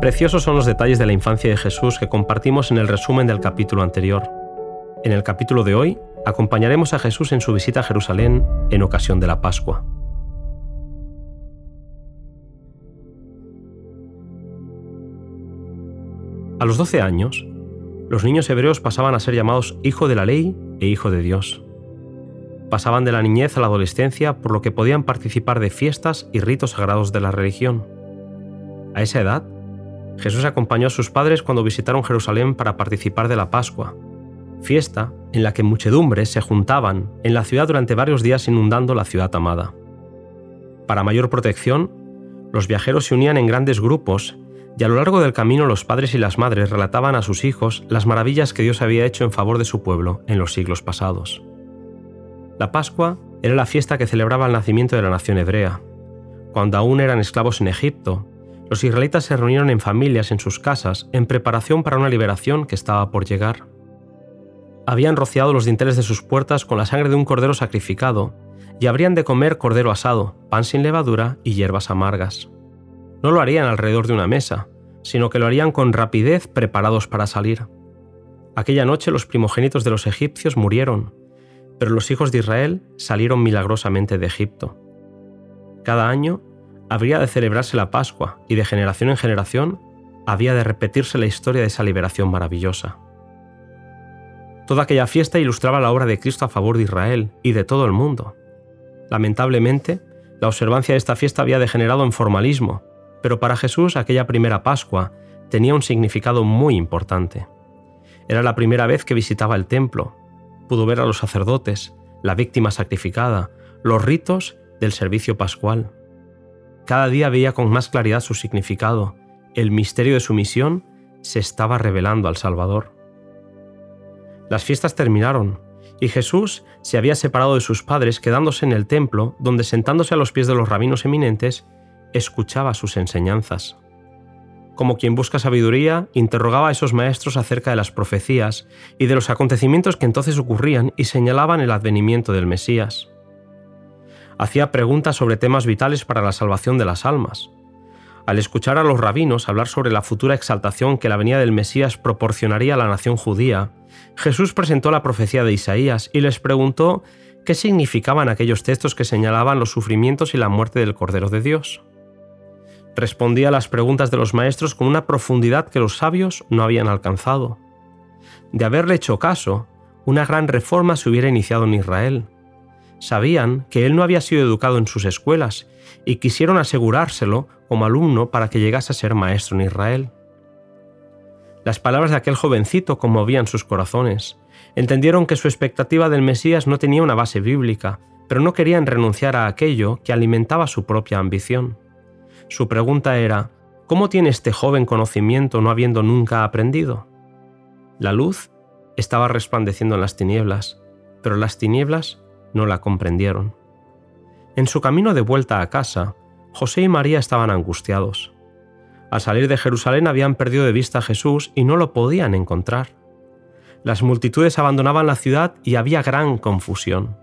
Preciosos son los detalles de la infancia de Jesús que compartimos en el resumen del capítulo anterior. En el capítulo de hoy, acompañaremos a Jesús en su visita a Jerusalén en ocasión de la Pascua. A los 12 años, los niños hebreos pasaban a ser llamados hijo de la ley e hijo de Dios. Pasaban de la niñez a la adolescencia por lo que podían participar de fiestas y ritos sagrados de la religión. A esa edad, Jesús acompañó a sus padres cuando visitaron Jerusalén para participar de la Pascua, fiesta en la que muchedumbres se juntaban en la ciudad durante varios días inundando la ciudad amada. Para mayor protección, los viajeros se unían en grandes grupos y a lo largo del camino los padres y las madres relataban a sus hijos las maravillas que Dios había hecho en favor de su pueblo en los siglos pasados. La Pascua era la fiesta que celebraba el nacimiento de la nación hebrea. Cuando aún eran esclavos en Egipto, los israelitas se reunieron en familias en sus casas en preparación para una liberación que estaba por llegar. Habían rociado los dinteles de sus puertas con la sangre de un cordero sacrificado y habrían de comer cordero asado, pan sin levadura y hierbas amargas. No lo harían alrededor de una mesa, sino que lo harían con rapidez preparados para salir. Aquella noche los primogénitos de los egipcios murieron, pero los hijos de Israel salieron milagrosamente de Egipto. Cada año habría de celebrarse la Pascua y de generación en generación había de repetirse la historia de esa liberación maravillosa. Toda aquella fiesta ilustraba la obra de Cristo a favor de Israel y de todo el mundo. Lamentablemente, la observancia de esta fiesta había degenerado en formalismo, pero para Jesús aquella primera Pascua tenía un significado muy importante. Era la primera vez que visitaba el templo, pudo ver a los sacerdotes, la víctima sacrificada, los ritos del servicio pascual. Cada día veía con más claridad su significado. El misterio de su misión se estaba revelando al Salvador. Las fiestas terminaron y Jesús se había separado de sus padres quedándose en el templo donde sentándose a los pies de los rabinos eminentes escuchaba sus enseñanzas. Como quien busca sabiduría, interrogaba a esos maestros acerca de las profecías y de los acontecimientos que entonces ocurrían y señalaban el advenimiento del Mesías hacía preguntas sobre temas vitales para la salvación de las almas. Al escuchar a los rabinos hablar sobre la futura exaltación que la venida del Mesías proporcionaría a la nación judía, Jesús presentó la profecía de Isaías y les preguntó qué significaban aquellos textos que señalaban los sufrimientos y la muerte del Cordero de Dios. Respondía a las preguntas de los maestros con una profundidad que los sabios no habían alcanzado. De haberle hecho caso, una gran reforma se hubiera iniciado en Israel sabían que él no había sido educado en sus escuelas y quisieron asegurárselo como alumno para que llegase a ser maestro en Israel. Las palabras de aquel jovencito conmovían sus corazones. Entendieron que su expectativa del Mesías no tenía una base bíblica, pero no querían renunciar a aquello que alimentaba su propia ambición. Su pregunta era, ¿cómo tiene este joven conocimiento no habiendo nunca aprendido? La luz estaba resplandeciendo en las tinieblas, pero las tinieblas no la comprendieron. En su camino de vuelta a casa, José y María estaban angustiados. Al salir de Jerusalén habían perdido de vista a Jesús y no lo podían encontrar. Las multitudes abandonaban la ciudad y había gran confusión.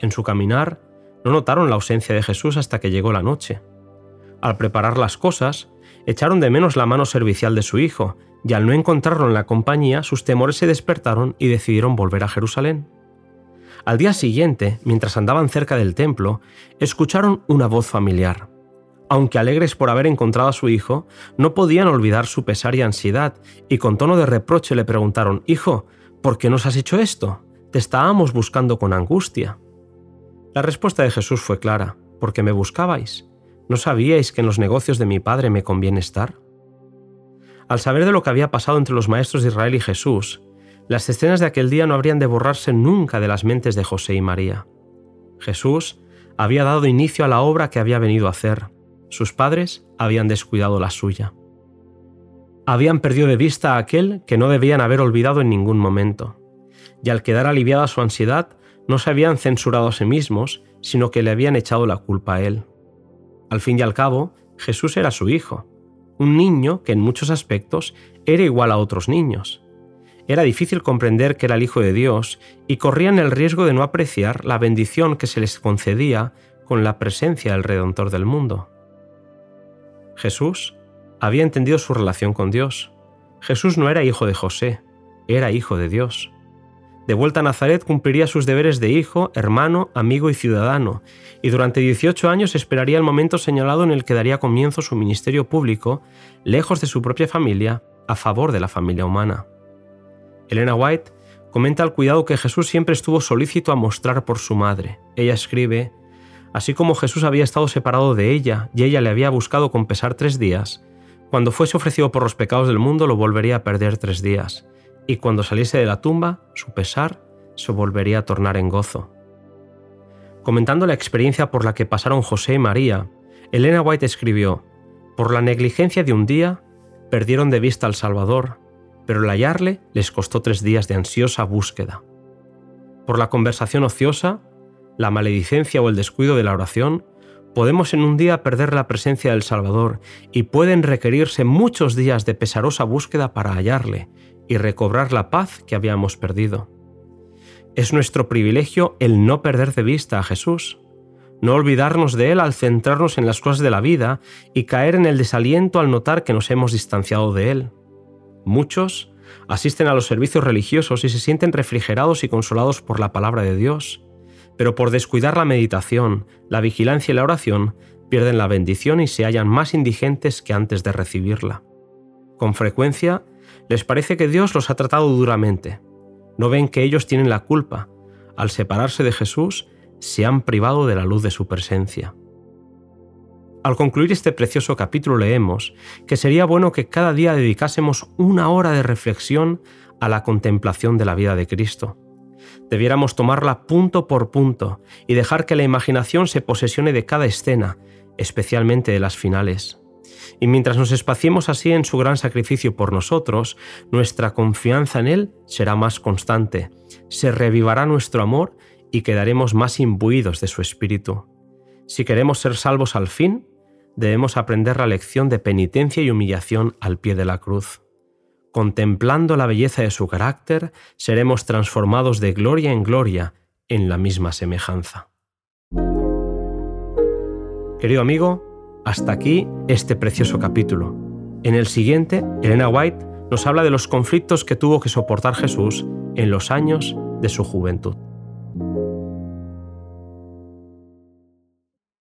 En su caminar, no notaron la ausencia de Jesús hasta que llegó la noche. Al preparar las cosas, echaron de menos la mano servicial de su hijo, y al no encontrarlo en la compañía, sus temores se despertaron y decidieron volver a Jerusalén. Al día siguiente, mientras andaban cerca del templo, escucharon una voz familiar. Aunque alegres por haber encontrado a su hijo, no podían olvidar su pesar y ansiedad, y con tono de reproche le preguntaron, Hijo, ¿por qué nos has hecho esto? Te estábamos buscando con angustia. La respuesta de Jesús fue clara, porque me buscabais. ¿No sabíais que en los negocios de mi Padre me conviene estar? Al saber de lo que había pasado entre los maestros de Israel y Jesús, las escenas de aquel día no habrían de borrarse nunca de las mentes de José y María. Jesús había dado inicio a la obra que había venido a hacer. Sus padres habían descuidado la suya. Habían perdido de vista a aquel que no debían haber olvidado en ningún momento. Y al quedar aliviada su ansiedad, no se habían censurado a sí mismos, sino que le habían echado la culpa a él. Al fin y al cabo, Jesús era su hijo, un niño que en muchos aspectos era igual a otros niños, era difícil comprender que era el Hijo de Dios y corrían el riesgo de no apreciar la bendición que se les concedía con la presencia del Redentor del mundo. Jesús había entendido su relación con Dios. Jesús no era hijo de José, era hijo de Dios. De vuelta a Nazaret cumpliría sus deberes de hijo, hermano, amigo y ciudadano, y durante 18 años esperaría el momento señalado en el que daría comienzo su ministerio público, lejos de su propia familia, a favor de la familia humana. Elena White comenta el cuidado que Jesús siempre estuvo solícito a mostrar por su madre. Ella escribe, Así como Jesús había estado separado de ella y ella le había buscado con pesar tres días, cuando fuese ofrecido por los pecados del mundo lo volvería a perder tres días y cuando saliese de la tumba, su pesar se volvería a tornar en gozo. Comentando la experiencia por la que pasaron José y María, Elena White escribió, Por la negligencia de un día, perdieron de vista al Salvador, pero el hallarle les costó tres días de ansiosa búsqueda. Por la conversación ociosa, la maledicencia o el descuido de la oración, podemos en un día perder la presencia del Salvador y pueden requerirse muchos días de pesarosa búsqueda para hallarle y recobrar la paz que habíamos perdido. Es nuestro privilegio el no perder de vista a Jesús, no olvidarnos de Él al centrarnos en las cosas de la vida y caer en el desaliento al notar que nos hemos distanciado de Él. Muchos asisten a los servicios religiosos y se sienten refrigerados y consolados por la palabra de Dios, pero por descuidar la meditación, la vigilancia y la oración, pierden la bendición y se hallan más indigentes que antes de recibirla. Con frecuencia, les parece que Dios los ha tratado duramente. No ven que ellos tienen la culpa. Al separarse de Jesús, se han privado de la luz de su presencia. Al concluir este precioso capítulo leemos que sería bueno que cada día dedicásemos una hora de reflexión a la contemplación de la vida de Cristo. Debiéramos tomarla punto por punto y dejar que la imaginación se posesione de cada escena, especialmente de las finales. Y mientras nos espaciemos así en su gran sacrificio por nosotros, nuestra confianza en Él será más constante, se revivará nuestro amor y quedaremos más imbuidos de su espíritu. Si queremos ser salvos al fin, debemos aprender la lección de penitencia y humillación al pie de la cruz. Contemplando la belleza de su carácter, seremos transformados de gloria en gloria en la misma semejanza. Querido amigo, hasta aquí este precioso capítulo. En el siguiente, Elena White nos habla de los conflictos que tuvo que soportar Jesús en los años de su juventud.